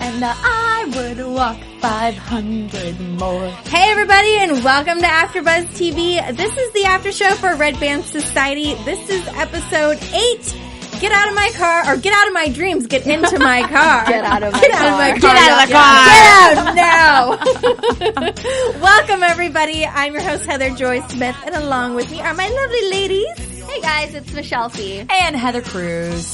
And I would walk 500 more. Hey everybody and welcome to AfterBuzz TV. This is the after show for Red Band Society. This is episode 8. Get out of my car or get out of my dreams. Get into my car. Get out of my car. Get out of my car. car. Get out of the Get out now. welcome everybody. I'm your host Heather Joy Smith and along with me are my lovely ladies. Hey guys, it's Michelle Fee. And Heather Cruz.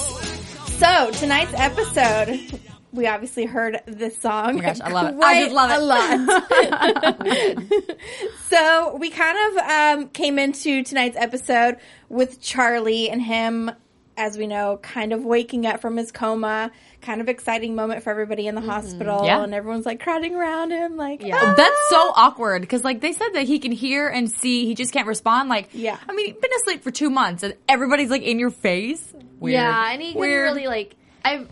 So tonight's episode, we obviously heard this song. Oh my gosh, I love it. I just love it. a lot. so we kind of um, came into tonight's episode with Charlie and him, as we know, kind of waking up from his coma. Kind of exciting moment for everybody in the hospital, Yeah. and everyone's like crowding around him, like Yeah. "Ah." That's so awkward because like they said that he can hear and see, he just can't respond. Like, Yeah. I mean, he's been asleep for two months and everybody's like in your face. Weird. Yeah, and he can Weird. really like. I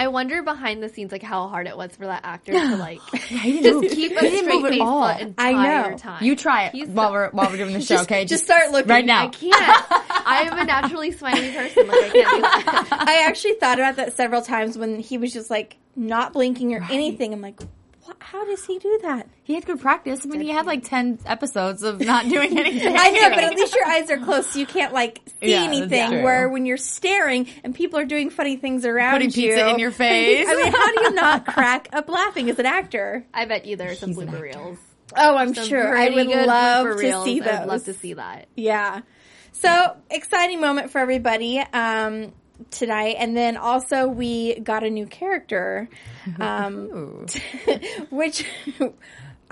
I wonder behind the scenes like how hard it was for that actor to like just keep a straight face all. the entire I know. time. You try it He's while we're while we're doing the show. Just- okay, just start looking. right now. I can't. I am a naturally smiley person. Like I can't do that. I actually thought about that several times when he was just like not blinking or anything. I'm like? How does he do that? He had good practice. I mean, he had like ten episodes of not doing anything. I know, but at least your eyes are closed, so you can't like see Yeah, anything. Where when you're staring and people are doing funny things around you Putting you, pizza in your face. I mean, how do you not crack up laughing as an actor? I bet you there are some He's an blooper reels. Oh, I'm Some sure. I would good love to reels. see those. I'd love to see that. Yeah. So exciting moment for everybody um, tonight, and then also we got a new character, um, which.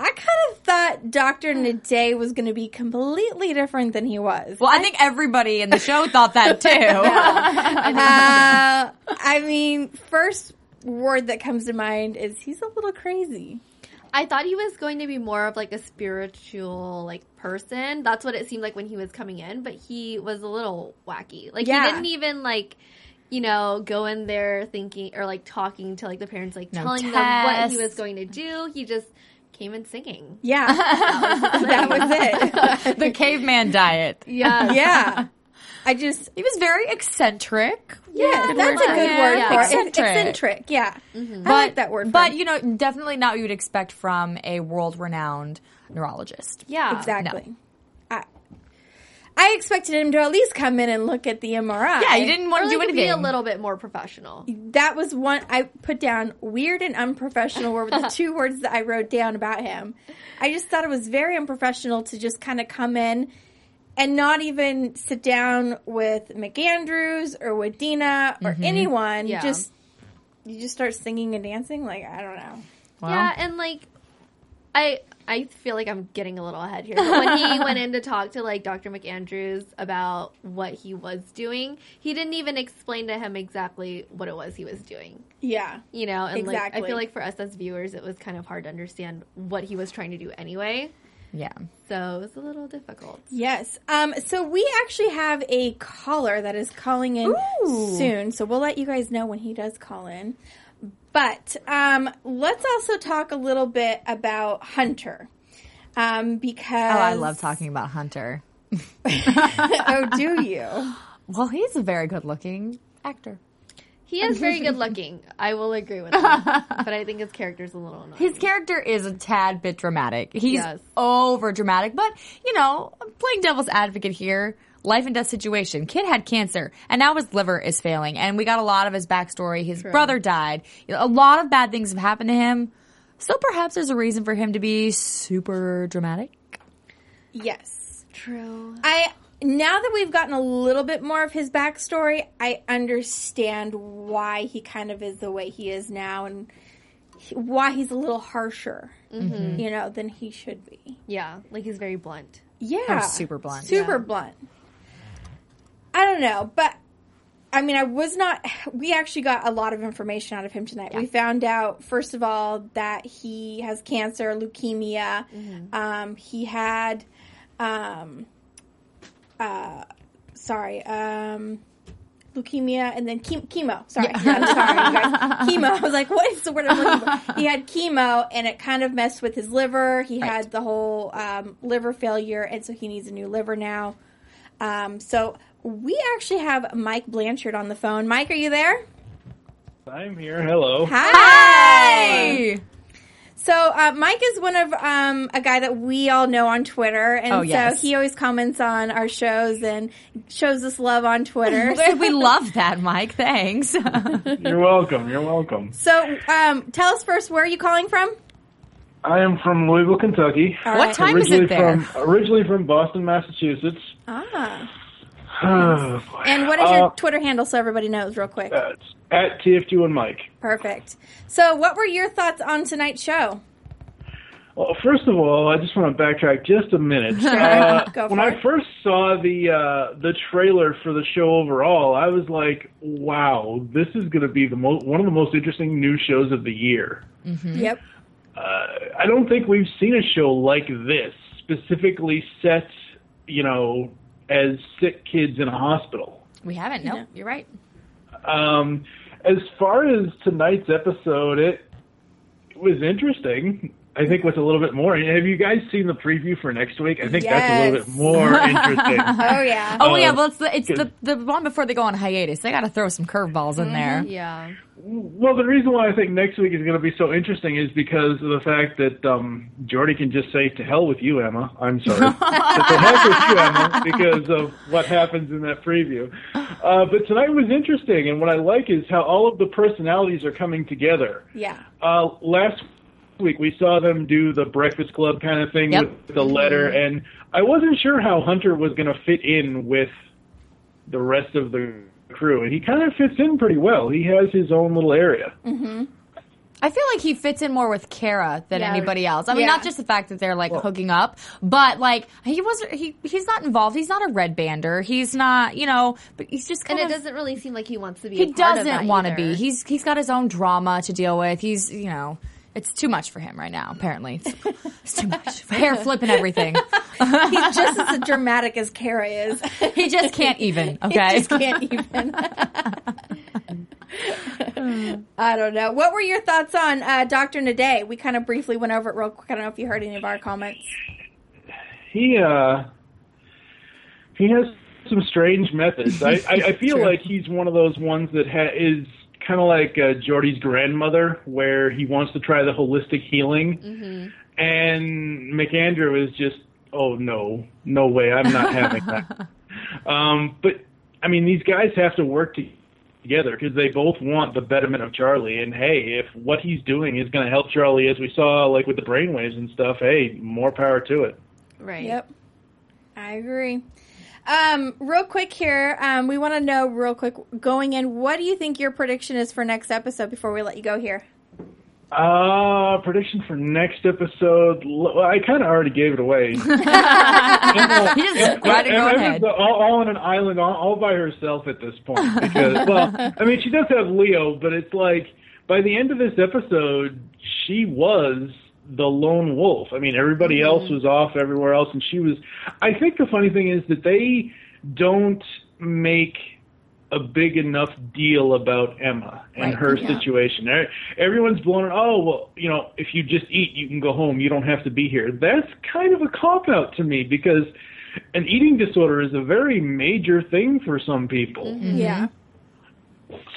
I kind of thought Dr. Naday was going to be completely different than he was. Well, I think everybody in the show thought that too. Uh, I mean, first word that comes to mind is he's a little crazy. I thought he was going to be more of like a spiritual like person. That's what it seemed like when he was coming in, but he was a little wacky. Like Yeah. he didn't even like you know, go in there thinking or like talking to like the parents, like No telling them what he was going to do. He just came in singing. Yeah, that was it. the caveman diet. Yeah. yeah, I just He was very eccentric. yeah, Good that's word a good it. word Yeah. for it. Eccentric. Eccentric, yeah. Mm-hmm. I But like that word. For But him. you know, definitely not what you would expect from a world-renowned neurologist. Yeah. exactly. I I expected him to at least come in and look at the MRI. Yeah, you didn't Or want to like do to anything. be a little bit more professional. That was one I put down. Weird and unprofessional were the two words that I wrote down about him. I just thought it was very unprofessional to just kind of come in and not even sit down with McAndrews or with Dina or Mm-hmm. anyone. Yeah. Just you just start singing and dancing. Like I don't know. Well, Yeah, and like I I feel like I'm getting a little ahead here. But when he went in to talk to like Dr. McAndrews about what he was doing, he didn't even explain to him exactly what it was he was doing. Yeah. You know, and like I feel like for us as viewers it was kind of hard to understand what he was trying to do anyway. yeah. So it was a little difficult. Yes. Um, so we actually have a caller that is calling in Ooh. soon. So we'll let you guys know when he does call in. But um, let's also talk a little bit about Hunter. Um, because Oh, I love talking about Hunter. oh, do you? Well, he's a very good-looking actor. He is very good looking. I will agree with that. but I think his character is a little annoying. His character is a tad bit dramatic. He's Yes. over dramatic, but you know, I'm playing devil's advocate here. Life and death situation. Kid had cancer, and now his liver is failing. And we got a lot of his backstory. His brother died. You know, a lot of bad things have happened to him. So perhaps there's a reason for him to be super dramatic. Yes. True. I now that we've gotten a little bit more of his backstory, I understand why he kind of is the way he is now, and he- why he's a little harsher, mm-hmm. you know, than he should be. Yeah, like he's very blunt. Yeah, super blunt. super Yeah. blunt. I don't know, but I mean, I was not. We actually got a lot of information out of him tonight. We found out, first of all, that he has cancer, leukemia. Um, he had, um, uh, sorry, um, leukemia, and then chem- chemo. Sorry, I'm sorry, chemo. I was like, what is the word I'm looking for? He had chemo, and it kind of messed with his liver. He had the whole um, liver failure, and so he needs a new liver now. Um, so we actually have Mike Blanchard on the phone. Mike, are you there? I'm here. Hello. Hi. Hey! So uh, Mike is one of um, a guy that we all know on Twitter, and Oh, yes. so he always comments on our shows and shows us love on Twitter. we love that, Mike. Thanks. You're welcome. You're welcome. so um, tell us first, where are you calling from? I am from Louisville, Kentucky. All what right. time is originally it there? From, originally from Boston, Massachusetts. Ah. Oh. And what is your Uh, Twitter handle so everybody knows real quick? uh, at TF2 and Mike. Perfect. So what were your thoughts on tonight's show? Well, first of all, I just want to backtrack just a minute. Uh, Go for when I first saw the uh, the trailer for the show overall, I was like, "Wow, this is going to be the mo- one of the most interesting new shows of the year." Yep. uh, I don't think we've seen a show like this specifically set, you know, as sick kids in a hospital. we haven't. No, you're right. Um, as far as tonight's episode, it, it was interesting. I think what's a little bit more. Have you guys seen the preview for next week? I think that's a little bit more interesting. Oh yeah. Oh, Uh, yeah, well, it's the it's the, the one before they go on hiatus. They got to throw some curveballs in there. Yeah. Well, the reason why I think next week is going to be so interesting is because of the fact that um, Jordi can just say, "To hell with you, Emma." I'm sorry, to heck with you, Emma, because of what happens in that preview. Uh, but tonight was interesting, and what I like is how all of the personalities are coming together. Yeah. Uh, last week we saw them do the Breakfast Club kind of thing Yep. with the letter, mm-hmm. and I wasn't sure how Hunter was going to fit in with the rest of the crew, and he kind of fits in pretty well. He has his own little area. Mm-hmm. I feel like he fits in more with Kara than Yeah. anybody else. I mean, Yeah. not just the fact that they're like hooking up, but like he wasn't. He he's not involved. He's not a red bander. He's not. You know, but he's just And kind it of. doesn't really seem like he wants to be. he a part doesn't want to be. He's he's got his own drama to deal with. He's you know. It's too much for him right now. Apparently, it's, it's too much. Hair flipping everything. He's just as dramatic as Kara is. He just can't even. He Okay. just can't even. I don't know. What were your thoughts on uh, Doctor Naday? We kind of briefly went over it real quick. I don't know if you heard any of our comments. He uh, he has some strange methods. I, I, I feel True. like he's one of those ones that ha- is kind of like uh, Jordi's grandmother, where he wants to try the holistic healing, and McAndrew is just, oh no, no way, I'm not having that. Um, but I mean, these guys have to work to- together because they both want the betterment of Charlie. And hey, if what he's doing is going to help Charlie, as we saw, like with the brainwaves and stuff, hey, more power to it. Right. Yep. I agree. Um, real quick here, um, we want to know real quick going in. What do you think your prediction is for next episode before we let you go here? Uh, prediction for next episode. I kind of already gave it away. He just go right and go ahead. all, all on an island, all, all by herself at this point. Because, well, I mean, she does have Leo, but it's like by the end of this episode, she was the lone wolf. I mean, everybody mm-hmm. else was off everywhere else, and she was. I think the funny thing is that they don't make a big enough deal about Emma and Right, her yeah. situation. Everyone's blown it. Oh well, you know, if you just eat, you can go home. You don't have to be here. That's kind of a cop out to me because an eating disorder is a very major thing for some people. Mm-hmm. Yeah.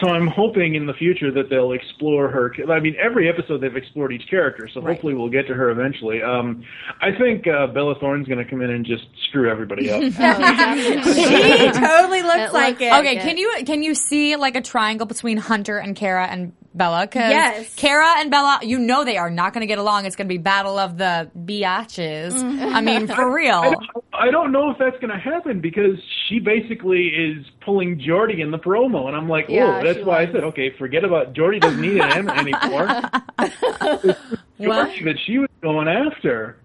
So I'm hoping in the future that they'll explore her. I mean, every episode they've explored each character, so Right. hopefully we'll get to her eventually. Um, I think uh, Bella Thorne's going to come in and just screw everybody up. Oh. She totally looks It like looks it. like Okay, it. can you can you see like a triangle between Hunter and Kara and Bella. Cause Yes. Kara and Bella, you know they are not going to get along. It's going to be battle of the biatches. I mean, for I real. don't, I don't know if that's going to happen because she basically is pulling Jordi in the promo, and I'm like, oh, Yeah, that's why was. I said, okay, forget about Jordi. Doesn't need an M anymore. It's Well- Jordi that she was going after,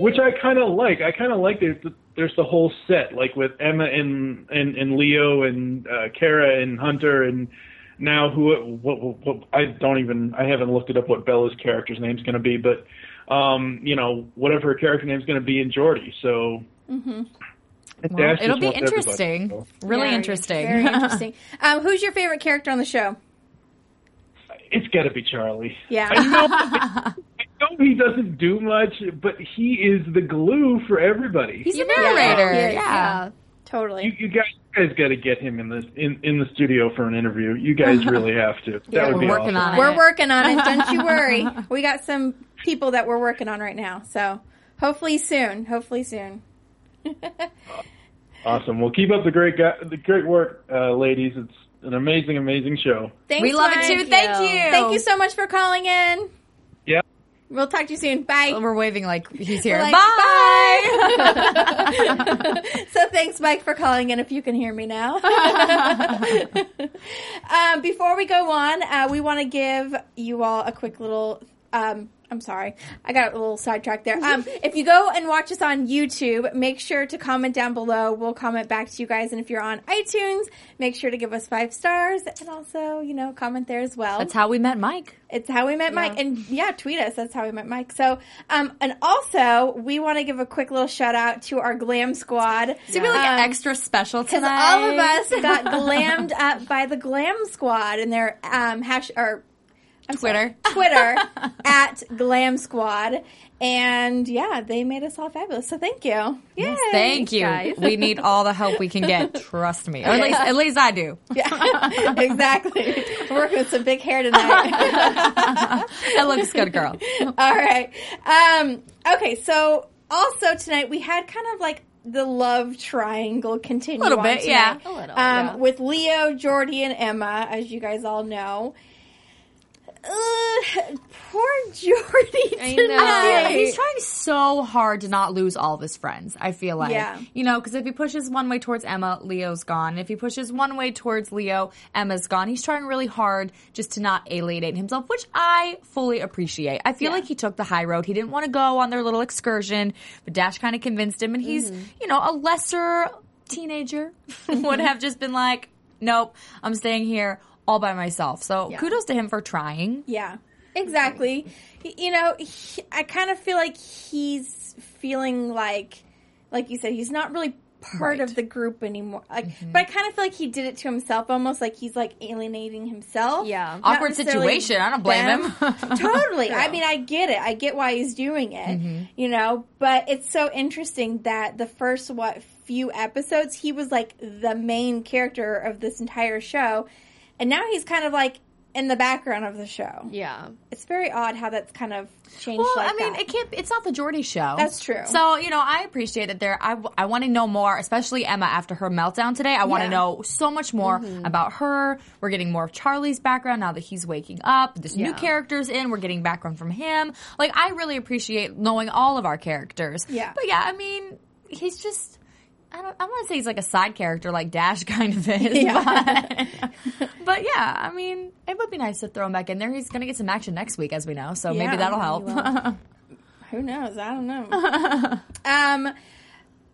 which I kind of like. I kind of like there's the, there's the whole set, like with Emma and and, and Leo and uh, Kara and Hunter and. Now, who? What, what, what? I don't even. I haven't looked it up. What Bella's character's name's going to be, but um, you know, whatever her character name's going to be in Jordi. So Well, it'll be interesting. so. Really Very- interesting. Very interesting. um, who's your favorite character on the show? It's got to be Charlie. Yeah. I know, I know he doesn't do much, but he is the glue for everybody. He's the Yeah, narrator. he is, yeah. Yeah. Totally. you you guys got to get him in the in, in the studio for an interview. You guys really have to. That Yeah, would we're be working awesome. on it. We're working on it. Don't you worry. We got some people that we're working on right now. So hopefully soon. Hopefully soon. Awesome. Well, keep up the great guy, the great work, uh, ladies. It's an amazing, amazing show. Thanks, We love Mike. it too. Thank you. Thank you so much for calling in. Yeah. We'll talk to you soon. Bye. We're waving like he's here. We're like, Bye. so thanks, Mike, for calling in. If you can hear me now. um, before we go on, uh, we want to give you all a quick little. Um, I'm sorry, I got a little sidetracked there. Um, if you go and watch us on YouTube, make sure to comment down below. We'll comment back to you guys. And if you're on iTunes, make sure to give us five stars and also, you know, comment there as well. That's how we met Mike. It's how we met Mike. And yeah, tweet us. That's how we met Mike. So, um, and also we want to give a quick little shout out to our glam squad. It's gonna be like Um, extra special tonight. all of us got glammed up by the glam squad and their um hash or I'm sorry, Twitter. Twitter at glam squad. And yeah, they made us all fabulous. So thank you. Yay. Thank you. guys. We need all the help we can get. Trust me. Or at least, at least I do. Yeah, exactly. We're working with some big hair tonight. That looks good, girl. All right. Um, okay, so also tonight we had kind of like the love triangle continue. A little bit, tonight. yeah. A little, Um, yeah. With Leo, Jordi, and Emma, as you guys all know. Ugh, poor Jordi. I tonight. know. He's trying so hard to not lose all of his friends. I feel like, Yeah. you know, because if he pushes one way towards Emma, Leo's gone. If he pushes one way towards Leo, Emma's gone. He's trying really hard just to not alienate himself, which I fully appreciate. I feel Yeah. like he took the high road. He didn't want to go on their little excursion, but Dash kind of convinced him, and he's, Mm-hmm. you know, a lesser teenager would have just been like, "Nope, I'm staying here." All by myself. So Yeah. kudos to him for trying. Yeah, exactly. You know, he, I kind of feel like he's feeling like, like you said, he's not really part Right. Mm-hmm. of the group anymore. Like, but I kind of feel like he did it to himself, almost like he's like alienating himself. Yeah. Not Awkward situation. I don't blame them. him. totally. I mean, I get it. I get why he's doing it. Mm-hmm. You know, but it's so interesting that the first what few episodes he was like the main character of this entire show, and now he's kind of like in the background of the show. Yeah. It's very odd how that's kind of changed. Well, like I mean, that. it can't. It's not the Jordi show. That's true. So you know, I appreciate that. There, I, I want to know more, especially Emma after her meltdown today. I want to Yeah. know so much more mm-hmm. about her. We're getting more of Charlie's background now that he's waking up. This new character's in. We're getting background from him. Like, I really appreciate knowing all of our characters. Yeah. But yeah, I mean, he's just. I don't. I want to say he's like a side character, like Dash kind of is. Yeah. But, but yeah, I mean, it would be nice to throw him back in there. He's going to get some action next week, as we know. So Yeah, maybe that'll help. Who knows? I don't know. um,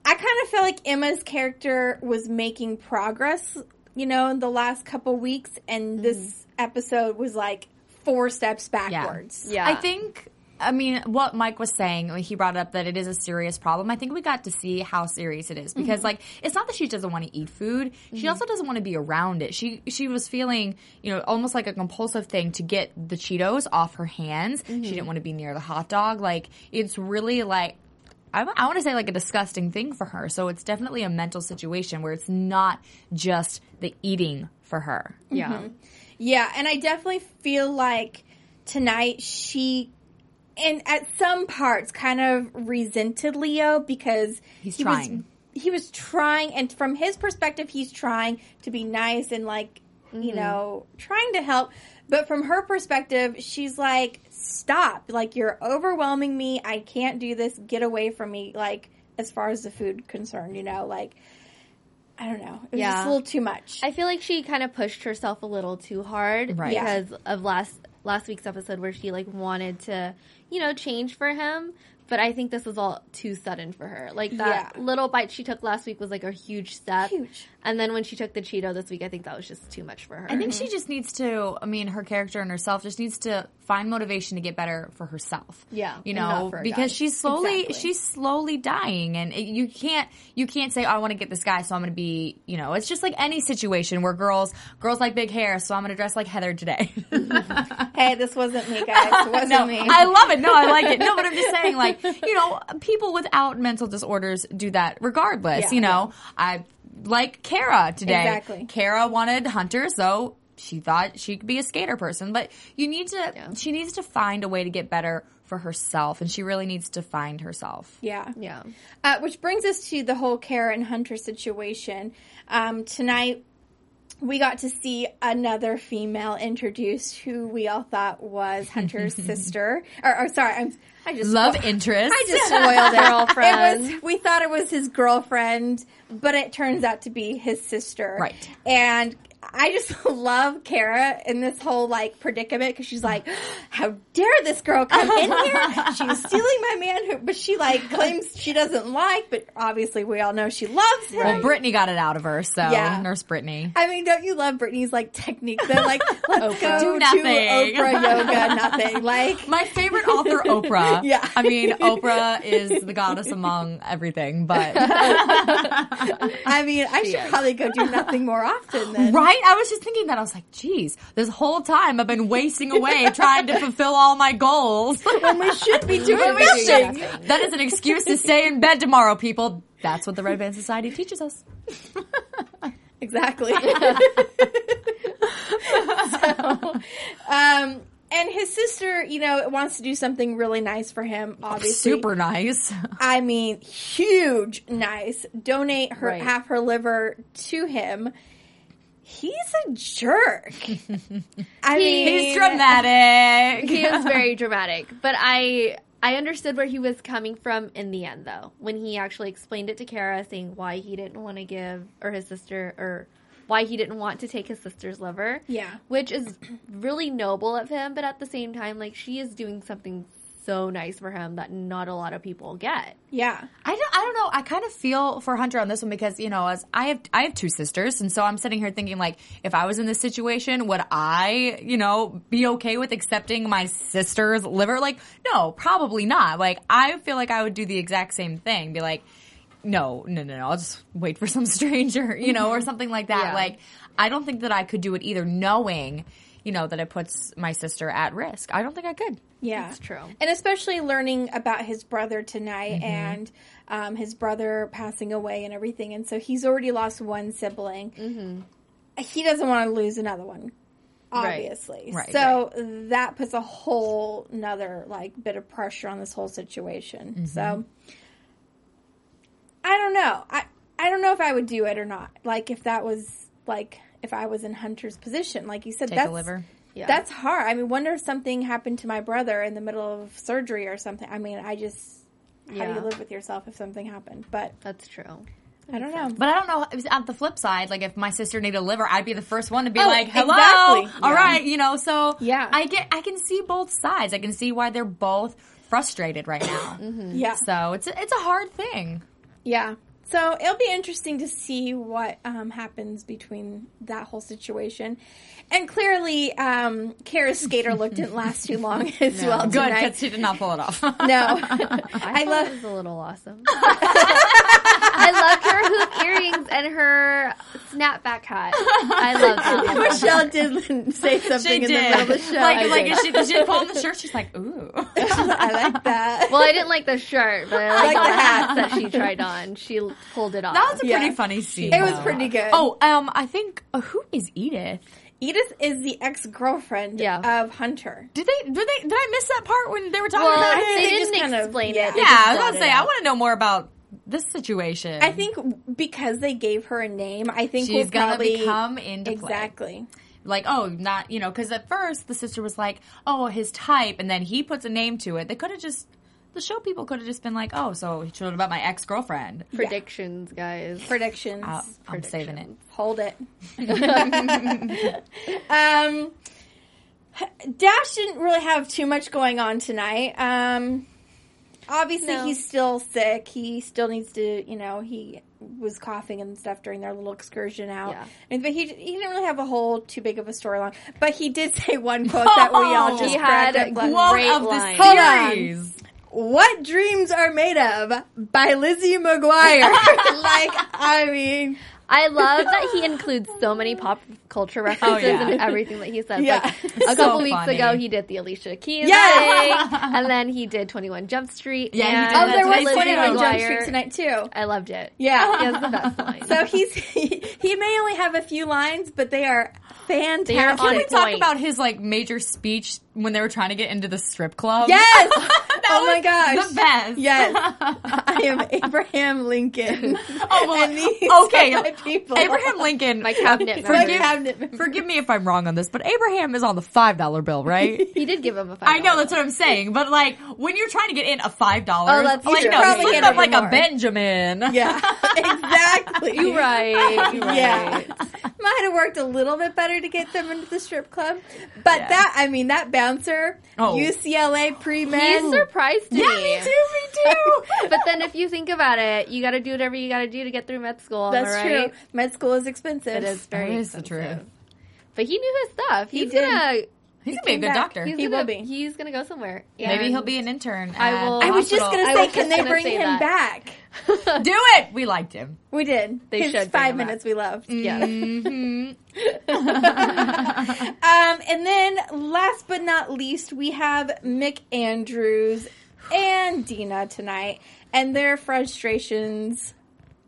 I kind of feel like Emma's character was making progress, you know, in the last couple weeks, and this episode was like four steps backwards. Yeah. I think. I mean, what Mike was saying, he brought up that it is a serious problem. I think we got to see how serious it is mm-hmm. because, like, it's not that she doesn't want to eat food. She mm-hmm. also doesn't want to be around it. She she was feeling, you know, almost like a compulsive thing to get the Cheetos off her hands. She mm-hmm. didn't want to be near the hot dog. Like, it's really like I, I want to say like a disgusting thing for her. So it's definitely a mental situation where it's not just the eating for her. Yeah. Yeah, and I definitely feel like tonight she, and at some parts, kind of resented Leo because He's he trying. Was, he was trying, and from his perspective, he's trying to be nice and like Mm-hmm. you know trying to help. But from her perspective, she's like, "Stop! Like you're overwhelming me. I can't do this. Get away from me." Like as far as the food concerned, you know, like I don't know. It was Yeah. just a little too much. I feel like she kind of pushed herself a little too hard Right. Yeah. because of last last week's episode where she like wanted to, you know, change for him. But I think this was all too sudden for her. Like that Yeah. little bite she took last week was like a huge step. Huge. And then when she took the Cheeto this week, I think that was just too much for her. I think she just needs to. I mean, her character and herself just needs to find motivation to get better for herself. Yeah, you and know, not for because guy. she's slowly Exactly. she's slowly dying, and it, you can't you can't say oh, I want to get this guy, so I'm going to be you know. It's just like any situation where girls girls like big hair, so I'm going to dress like Heather today. hey, this wasn't me, guys. It wasn't no, me. I love it. No, I like it. No, but I'm just saying, like, you know, people without mental disorders do that regardless. Yeah, you know, I like Kara today. Exactly. Kara wanted Hunter, so she thought she could be a skater person. But you need to, Yeah. she needs to find a way to get better for herself, and she really needs to find herself. yeah. yeah. Uh, which brings us to the whole Kara and Hunter situation. Um, tonight, we got to see another female introduced who we all thought was Hunter's sister. Or, or sorry, I'm, I just Love interest. I just spoiled it. Girlfriend. It was, we thought it was his girlfriend, but it turns out to be his sister. Right. And I just love Kara in this whole like predicament because she's like, "How dare this girl come in here? She's stealing my man." Who, but she like claims she doesn't like, but obviously we all know she loves him. well, Brittany got it out of her, so Yeah. Nurse Brittany. I mean, don't you love Brittany's like technique? They're like, let's go Do to. Oprah yoga, nothing. Like, My favorite author, Oprah. Yeah. I mean, Oprah is the goddess among everything, but I mean, I should probably go do nothing more often then. Right? I was just thinking that. I was like, geez, this whole time I've been wasting away trying to fulfill all my goals. When we should be doing When we nothing. should- that is an excuse to stay in bed tomorrow, people. That's what the Red Band Society teaches us. Exactly. so, um, and his sister, you know, wants to do something really nice for him. Obviously, Super nice. I mean, huge nice. Donate her Right. half her liver to him. He's a jerk. I mean, He's dramatic. he is very dramatic. But I I understood where he was coming from in the end though. When he actually explained it to Kara saying why he didn't want to give or his sister or why he didn't want to take his sister's liver. Yeah. Which is really noble of him, but at the same time like she is doing something so nice for him that not a lot of people get. Yeah. I don't, I don't know. I kind of feel for Hunter on this one because you know, as I have, I have two sisters, and so I'm sitting here thinking like, if I was in this situation, would I, you know, be okay with accepting my sister's liver? Like, no, probably not. Like, I feel like I would do the exact same thing. Be like, no, no, no, no. I'll just wait for some stranger, you know, or mm-hmm. something like that. Yeah. Like, I don't think that I could do it either, knowing, you know, that it puts my sister at risk. I don't think I could. Yeah, That's true. And especially learning about his brother tonight Mm-hmm. and um, his brother passing away and everything. And so he's already lost one sibling. Mm-hmm. He doesn't want to lose another one, obviously. Right, so that puts a whole another like bit of pressure on this whole situation. Mm-hmm. So I don't know. I I don't know if I would do it or not. Like if that was like if I was in Hunter's position, like you said, Take that's a liver. Yeah. that's hard. I mean, wonder if something happened to my brother in the middle of surgery or something. I mean, I just how do you live with yourself if something happened? But That's true. I don't know. But I don't know. it was At the flip side, like if my sister needed a liver, I'd be the first one to be Oh, like, "Hello, exactly. all Yeah. right," you know. So Yeah. I get, I can see both sides. I can see why they're both frustrated right now. Mm-hmm. Yeah, So it's a, it's a hard thing. yeah. So it'll be interesting to see what um, happens between that whole situation. And clearly, um, Kara's skater look didn't last too long as well Good tonight. because she did not pull it off. No, I, I thought love. it was a little awesome. I loved her hoop earrings and her snapback hat. I love that. Michelle did say something she in did. the middle of the show. Like, I, like did. if she, if she pulled the shirt, she's like, "Ooh." I like that. Well, I didn't like the shirt, but I like, like the the hat that she tried on. She pulled it off. That was a pretty Yeah. funny scene. it was pretty good. Oh, um, I think uh, who is Edith? Edith is the ex girlfriend Yeah. of Hunter. Did they? Did they? Did I miss that part when they were talking well, about it? they they didn't just kind of- explain yeah. it. They Yeah, I was gonna it say I want to know more about this situation. I think because they gave her a name, I think she's we'll gonna probably become into play. exactly. like, oh, not you know, because at first the sister was like, oh, his type, and then he puts a name to it. They could have just the show people could have just been like, oh, so he told about my ex girlfriend. Predictions, guys. Predictions. I'm saving it. Hold it. um, Dash didn't really have too much going on tonight. Um, obviously, No. he's still sick. He still needs to, you know, he was coughing and stuff during their little excursion out. Yeah. And, but he, he didn't really have a whole too big of a storyline. But he did say one quote that we all just He had up. Quote of line. the series. What dreams are made of by Lizzie McGuire? like, I mean, I love that he includes so many pop culture oh, references yeah. in everything that he says. Yeah. Like So a couple weeks funny. ago, he did the Alicia Keys Yes! thing, and then he did Twenty One Jump Street. Yeah, he did oh, there was Twenty One. Jump Street tonight too. I loved it. Yeah. he has the best line. So he's he, he may only have a few lines, but they are fantastic. They are on Can we talk point. about his like major speech when they were trying to get into the strip club? Yes. That oh my gosh. the best. Yes. I am Abraham Lincoln. Oh, well, and these okay. Are my people. Abraham Lincoln. My cabinet My member. cabinet member. Forgive me if I'm wrong on this, but Abraham is on the five dollar bill, right? He did give him a five. I know that's what I'm saying, but like when you're trying to get in a five dollars, Oh, that's like true. no, Probably split get up like more. a Benjamin. Yeah, exactly. You're right. You're Yeah. Right. Might have worked a little bit better to get them into the strip club, but Yeah. that I mean that bouncer, Oh. UCLA pre He surprised me. Yeah, me too, me too. But then, if you think about it, you got to do whatever you got to do to get through med school. That's right? true. Med school is expensive. It is very That is the truth. But he knew his stuff. He He's did. gonna. He's gonna be a good back. doctor. He's He gonna, will be. He's gonna go somewhere. Maybe he'll be an intern. I will- I was just gonna say, can they bring him that. back? do it. We liked him. We did. They His should five him back. minutes we loved. Yes. Um, and then last but not least, we have Mick Andrews and Dina tonight, and their frustrations.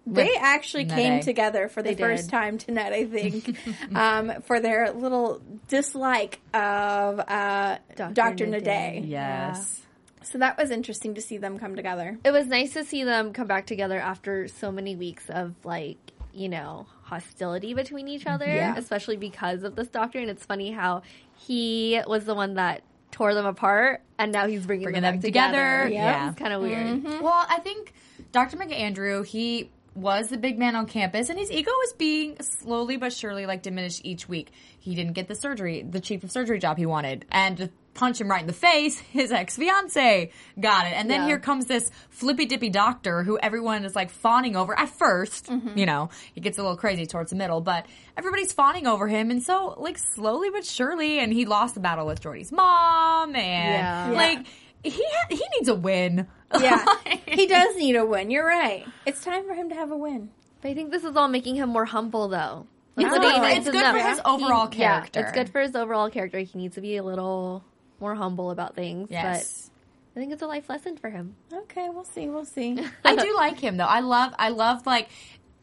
They actually Nede. came together for the They first did. time tonight, I think, um, for their little dislike of uh, Dr. Dr. Nade. Nade. Yes. So that was interesting to see them come together. It was nice to see them come back together after so many weeks of like, you know, hostility between each other, Yeah. especially because of this doctor. And it's funny how he was the one that tore them apart, and now he's bringing, Bringing them, them back together. together. Yeah. it's kind of weird. Well, I think Dr. McAndrew, he was the big man on campus, and his ego was being slowly but surely like diminished each week. He didn't get the surgery, the chief of surgery job he wanted, and to punch him right in the face, his ex fiance got it. And then Yeah. here comes this flippy dippy doctor who everyone is like fawning over at 1st mm-hmm. You know, he gets a little crazy towards the middle, but everybody's fawning over him, and so like slowly but surely, and he lost the battle with Jordi's mom, and Yeah. like. He ha- he needs a win. Yeah, he does need a win. You're right. It's time for him to have a win. But I think this is all making him more humble, though. That's It's what good- it's good know. for his overall He- yeah, character. it's good for his overall character. He needs to be a little more humble about things. Yes. But I think it's a life lesson for him. Okay, we'll see. We'll see. I do like him though. I love I love like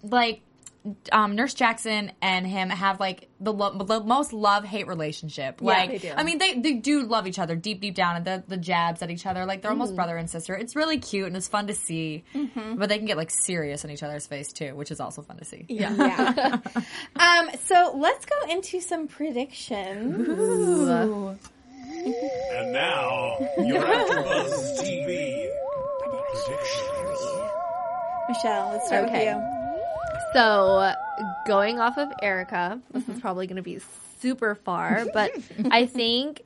like um, Nurse Jackson and him have like the, lo- the most love hate relationship. Like they do. I mean they they do love each other deep deep down and the the jabs at each other like they're Mm-hmm. almost brother and sister. It's really cute and it's fun to see. Mm-hmm. But they can get like serious in each other's face too, which is also fun to see. Yeah. um, so let's go into some predictions. And now, you're after AfterBuzz TV predictions. Michelle, let's start Okay. with you. So, going off of Erica, this is mm-hmm. probably going to be super far, but I think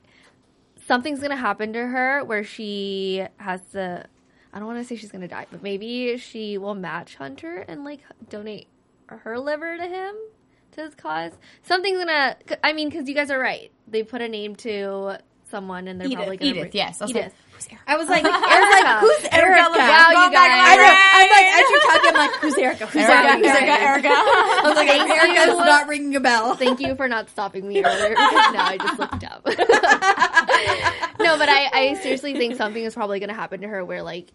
something's going to happen to her where she has to. I don't want to say she's going to die, but maybe she will match Hunter and like donate her liver to him to his cause. Something's gonna. I mean, because you guys are right. They put a name to someone, and they're Edith. probably going to Edith, yes. I was Edith. Like, who's Erica? I was like, I was like, who's Erica? Erica, Wow, you guys. I know. I'm like, as you're talking, I'm like, who's Erica? Who's Erica, Erica? Erica, Erica. I was like, Thank Erica's you. not ringing a bell. Thank you for not stopping me earlier because now I just looked up. no, but I, I seriously think something is probably going to happen to her where like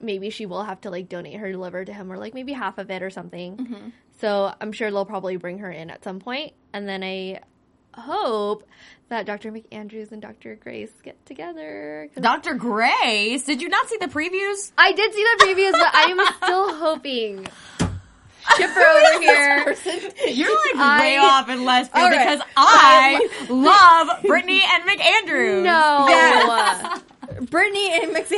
maybe she will have to like donate her liver to him or like maybe half of it or something. Mm-hmm. So I'm sure they'll probably bring her in at some point, and then I hope that Dr. McAndrews and Dr. Grace get together. Dr. Grace, did you not see the previews? I did see the previews, but I am still hoping. Chipper over here. You're like I- way off in All right. because I love Brittany and McAndrews. No. Yes. Brittany and Mix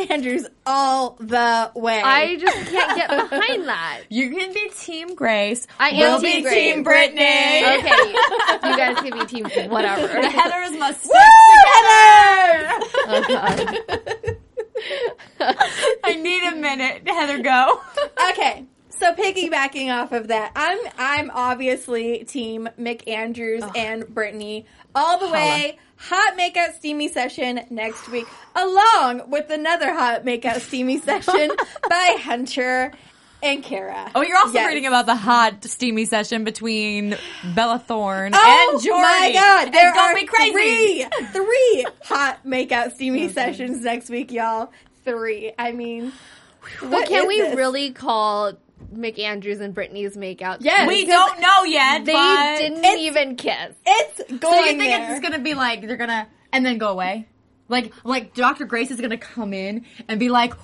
all the way. I just can't get behind that. You can be Team Grace. I am we'll Team be Grace. Team Brittany. Okay, you guys can be team whatever. The Heathers must stick Woo, together. Heather! Oh, God. I need a minute. Heather, go. Okay, so piggybacking off of that, I'm I'm obviously Team McAndrews and Brittany all the way. Hot makeout steamy session next week, along with another hot makeout steamy session by Hunter and Kara. Oh, you're also Yes. reading about the hot, steamy session between Bella Thorne Oh and Jordi. Oh my god, there it's gonna are be crazy. three, three hot makeout steamy sessions next week, y'all. Three. I mean, But what can we this? really call McAndrews and Brittany's makeout? Yes. We don't know yet. They but didn't even kiss. It's going. So going you think there. it's gonna be like they're gonna and then go away? Like like Dr. Grace is gonna come in and be like,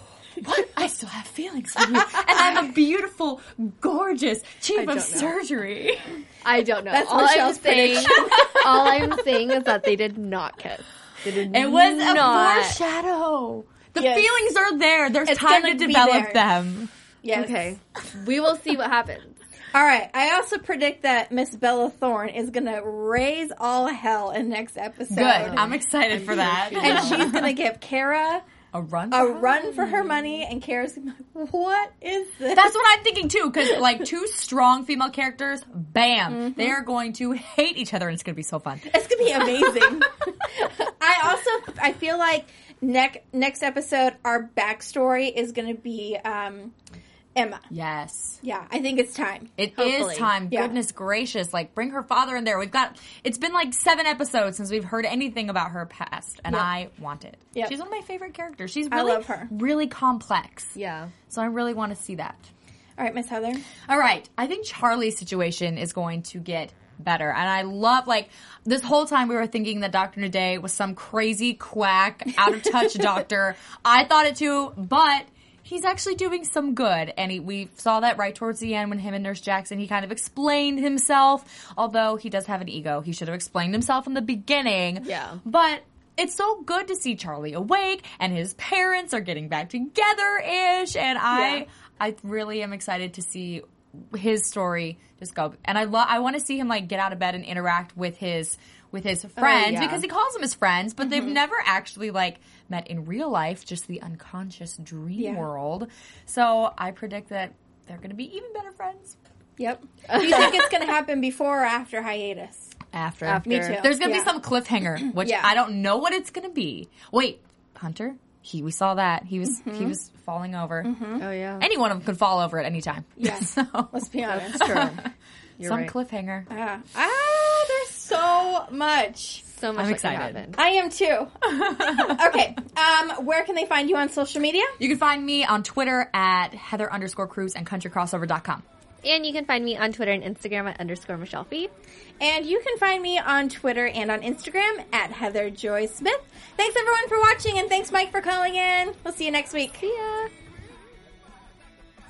What? I still have feelings for you. And I'm a beautiful, gorgeous chief don't know. of surgery. I don't know. That's all I'm Michelle's saying, all I'm saying is that they did not kiss. They did It was not. a not. foreshadow. The Yes. feelings are there. There's It's time to develop them. Yes. Okay, we will see what happens. All right. I also predict that Miss Bella Thorne is going to raise all hell in next episode. Good. I'm excited for that. and she's going to give Kara a run. a for her run for her money, and Kara's going to be like, what is this? That's what I'm thinking too, because like two strong female characters, bam, they are going to hate each other, and it's going to be so fun. It's gonna be amazing. I also I feel like next next episode our backstory is gonna be um, Emma. Yes. Yeah, I think it's time. It is Hopefully. time. Yeah. Goodness gracious. Like, bring her father in there. We've got, it's been like seven episodes since we've heard anything about her past, and Yep. I want it. Yep. She's one of my favorite characters. She's I really, love her. really complex. Yeah. So I really want to see that. All right, Miss Heather. All right. I think Charlie's situation is going to get better. And I love, like, this whole time we were thinking that Dr. Naday was some crazy quack, out of touch doctor. I thought it too, but he's actually doing some good. And he, we saw that right towards the end when him and Nurse Jackson, he kind of explained himself. Although he does have an ego, he should have explained himself in the beginning. Yeah. But it's so good to see Charlie awake and his parents are getting back together ish. And I, Yeah. I really am excited to see his story just go. And I love, I want to see him like get out of bed and interact with his, with his oh, friends yeah. because he calls them his friends, but they've mm-hmm. never actually like met in real life, just the unconscious dream Yeah. world. So I predict that they're going to be even better friends Yep. Do you think it's gonna happen before or after hiatus? after. After. Me too. There's gonna Yeah. be some cliffhanger, which Yeah. I don't know what it's gonna be. Wait, Hunter? He we saw that he was Mm-hmm. he was falling over. Oh yeah. Any one of them could fall over at any time. Yeah. so, Let's be honest. That's true. You're some right. cliffhanger. Ah, ah, there's so much. So much I'm that excited. I am too. okay. Um, where can they find you on social media? You can find me on Twitter at Heather underscore Cruz and countrycrossover.com. And you can find me on Twitter and Instagram at underscore Michelle Fee. And you can find me on Twitter and on Instagram at Heather Joy Smith. Thanks everyone for watching and thanks Mike for calling in. We'll see you next week. See ya.